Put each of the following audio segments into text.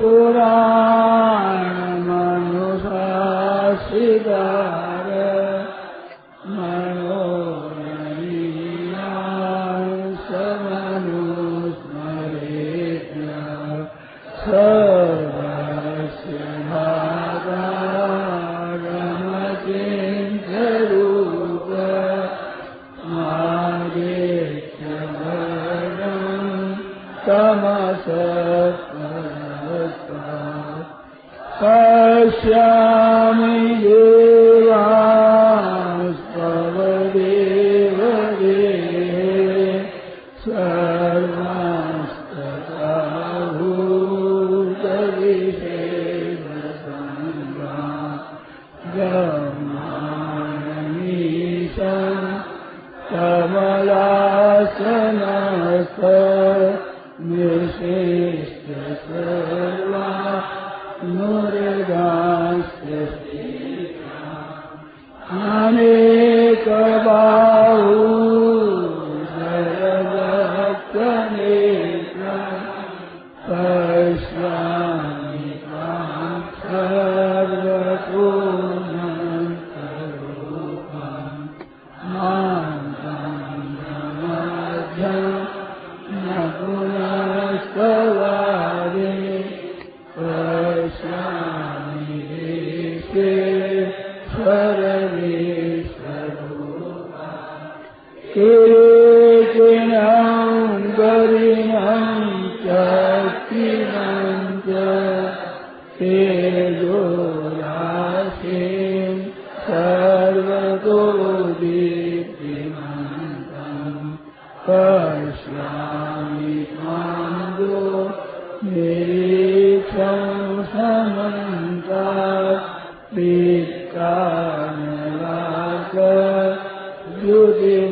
गोरा الله Yeah.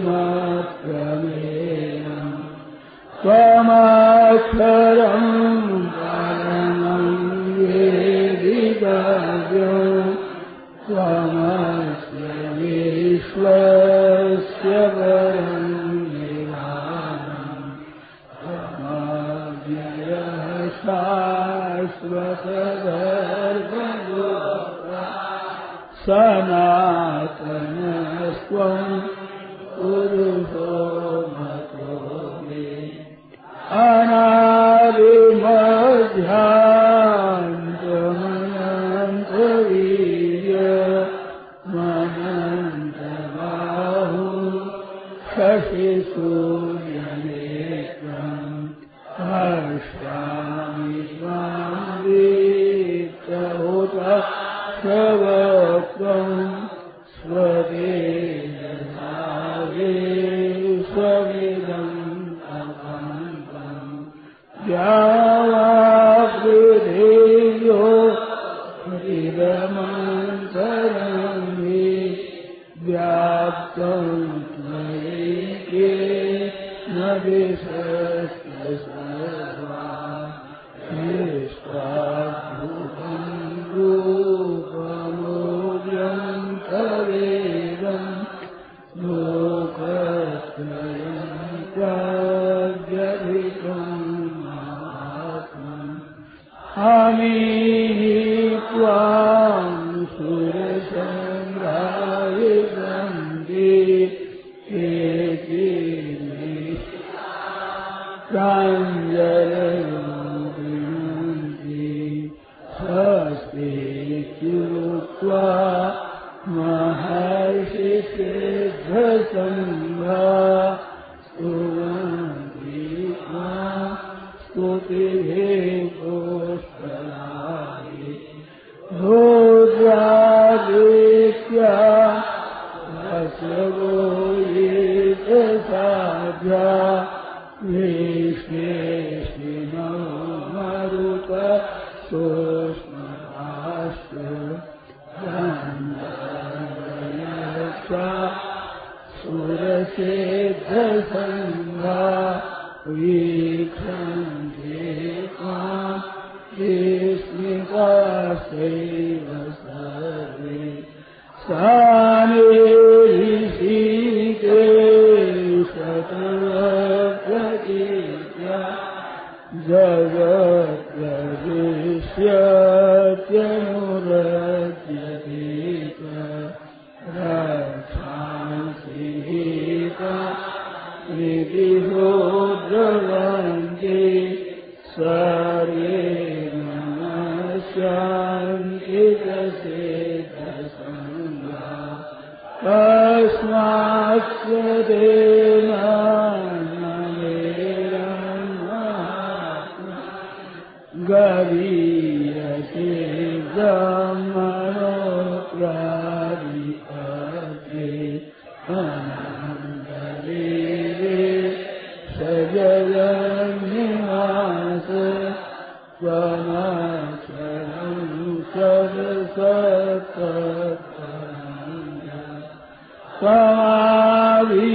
मात्रमेक्षरम् परमङ्गो कमस्य विश्वस्य वयं देवा समाव्ययशास स नातमस्व ಸಖಿಸು ङ्गा इच्छा सेव सम ऋषि के सतु प्रतीत्या जगप्रदेश्यत्य ो द्रवर्ये मा स्वाङ्गस्य देश कर सकत सारी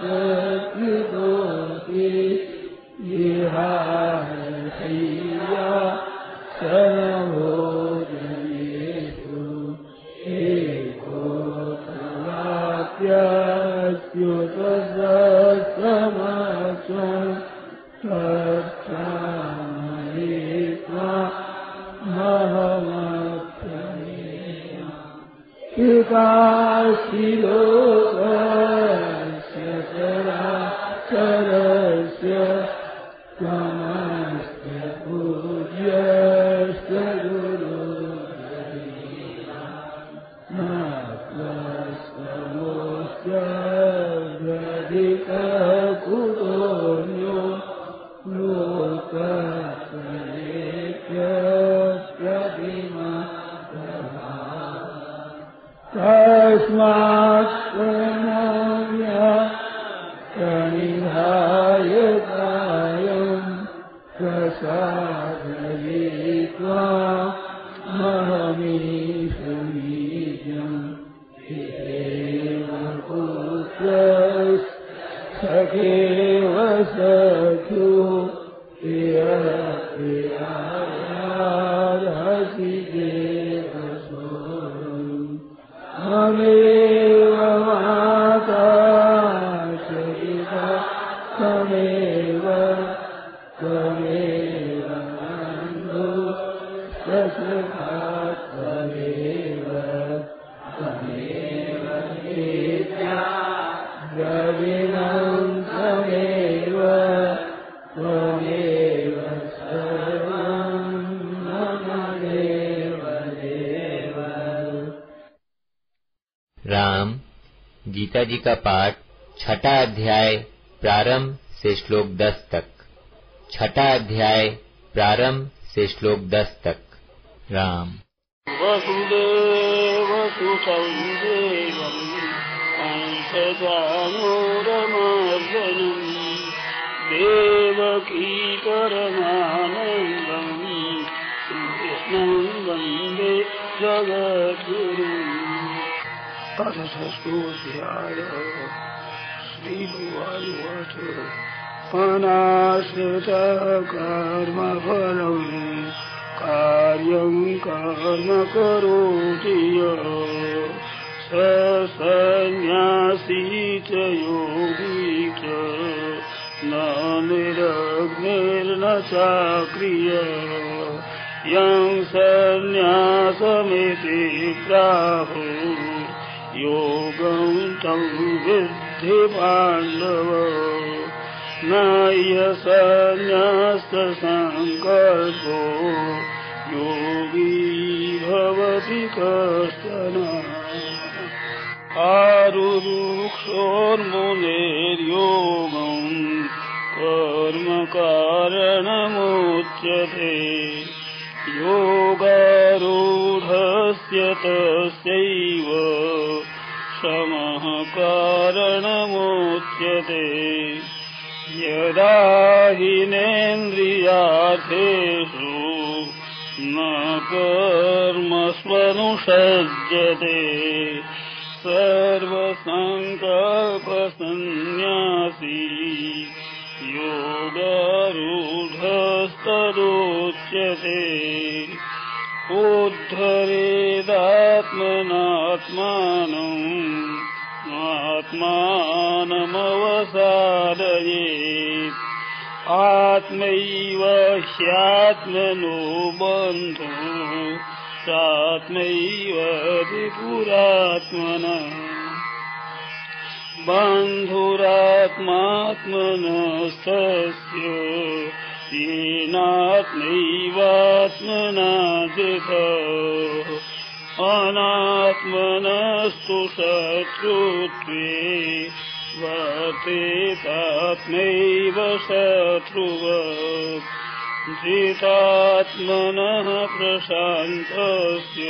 good, you بآياتنا गीता जी का पाठ छठा अध्याय प्रारंभ से श्लोक दस तक। छठा अध्याय प्रारंभ से श्लोक दस तक। राम। वसुदेव सुतं देवम् अंशजानोरमर्दनम् देवकी परमानन्दम् कृष्णं वन्दे जगद्गुरुम् पदषष्टोऽध्याय श्रीभुवायुवाच अनाश्रितः कर्मफलम् कार्यम् कर्म करोति यः सन्न्यासी च योगी च न निरग्निर्न चाक्रिय यं सन्न्यासमिति प्राहु योगं तं विद्धि पाण्डव न यसन्न्याससङ्कल्पो योगी भवति कश्चन। आरुरुक्षोर्मुनेर्योगम् कर्मकारणमुच्यते। योगारूढस्य तस्यैव शमः कारणमुच्यते यदा हिनेन्द्रियार्थेषु न कर्मस्वनुषज्यते सर्वसङ्कल्पसन्न्यासी योगारूढस्तदोच्यते उद्धरेदात्मनात्मानम् आत्मानमवसादयेत् आत्मैव ह्यात्मनो बन्धु सात्मैव त्रिपुरात्मनः। बन्धुरात्मात्मनस्तस्य येनात्मैवात्मना धृत अनात्मनस्तु शत्रुत्वे वर्तेतात्मैव शत्रुव। जितात्मनः प्रशान्तस्य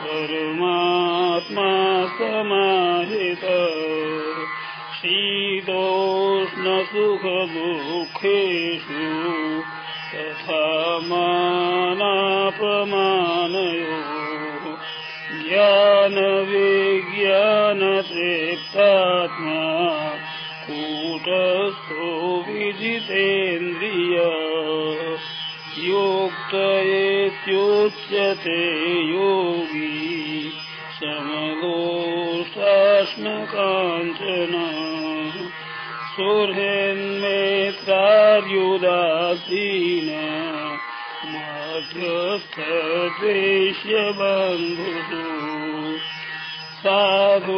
परमात्मा समाहित शीतोष्णसुखदुःखेषु तथा मानापमानयोः ज्ञानविज्ञानतृप्तात्मा कूटस्थो विजितेन्द्रिय। योक्तयेत्युच्यते योगी समलोष्टाश्मकाञ्चन सुहृन्मेत्रार्युदासीन मध्यस्थद्वेष्यबन्धुः साधोष्वपि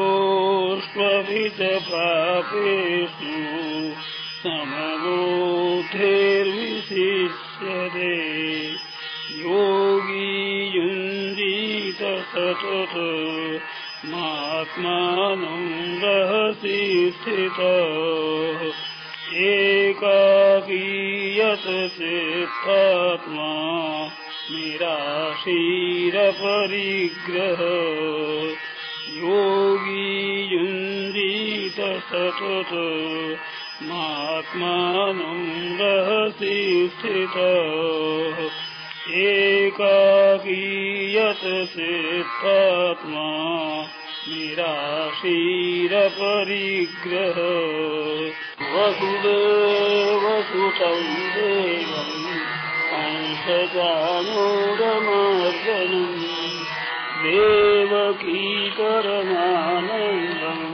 च पापेषु समबोधेर्विशिष्यते योगी रहसि स्थितः एकाकीयत चित्तात्मा निराशीरपरिग्रह। योगी युञ्जीत सतत मात्मानं रहसि स्थितः। एकाकीयत चित्तात्मा निराशीरपरिग्रह वसुदेवसुतं देवम् अंशजानोरमर्दनम् देवकी परमानन्दम्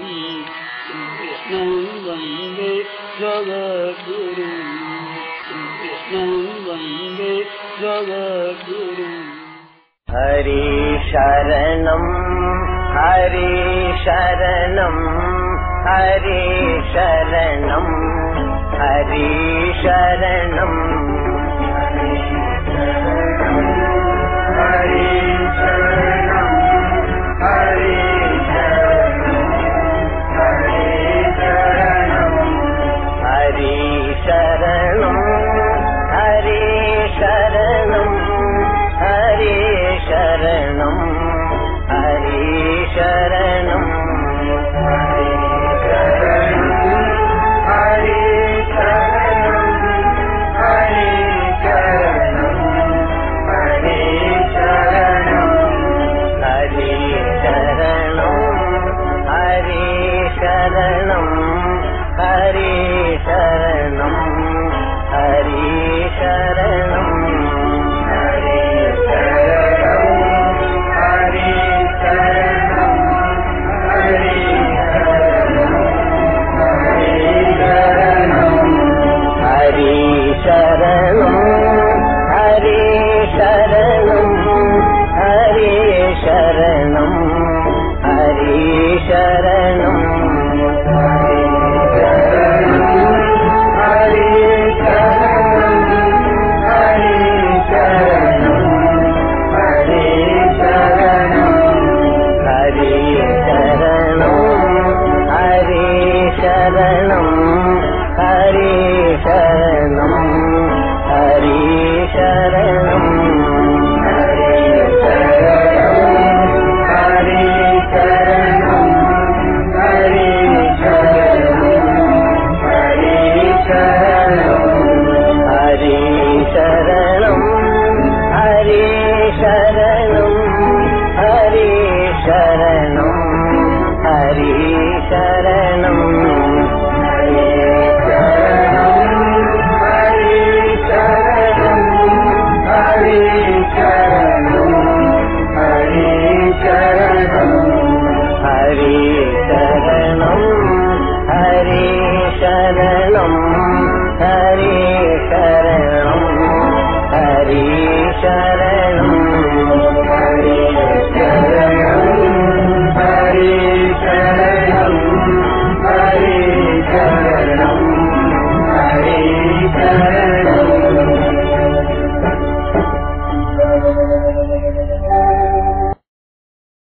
कृष्णं वन्दे जगद्गुरुम् कृष्णं वन्दे जगद्गुरुम् हरि शरणम् ഹരി ശരണം ഹരി ശരണം ഹരി ശരണം. ഹരി ശരണം.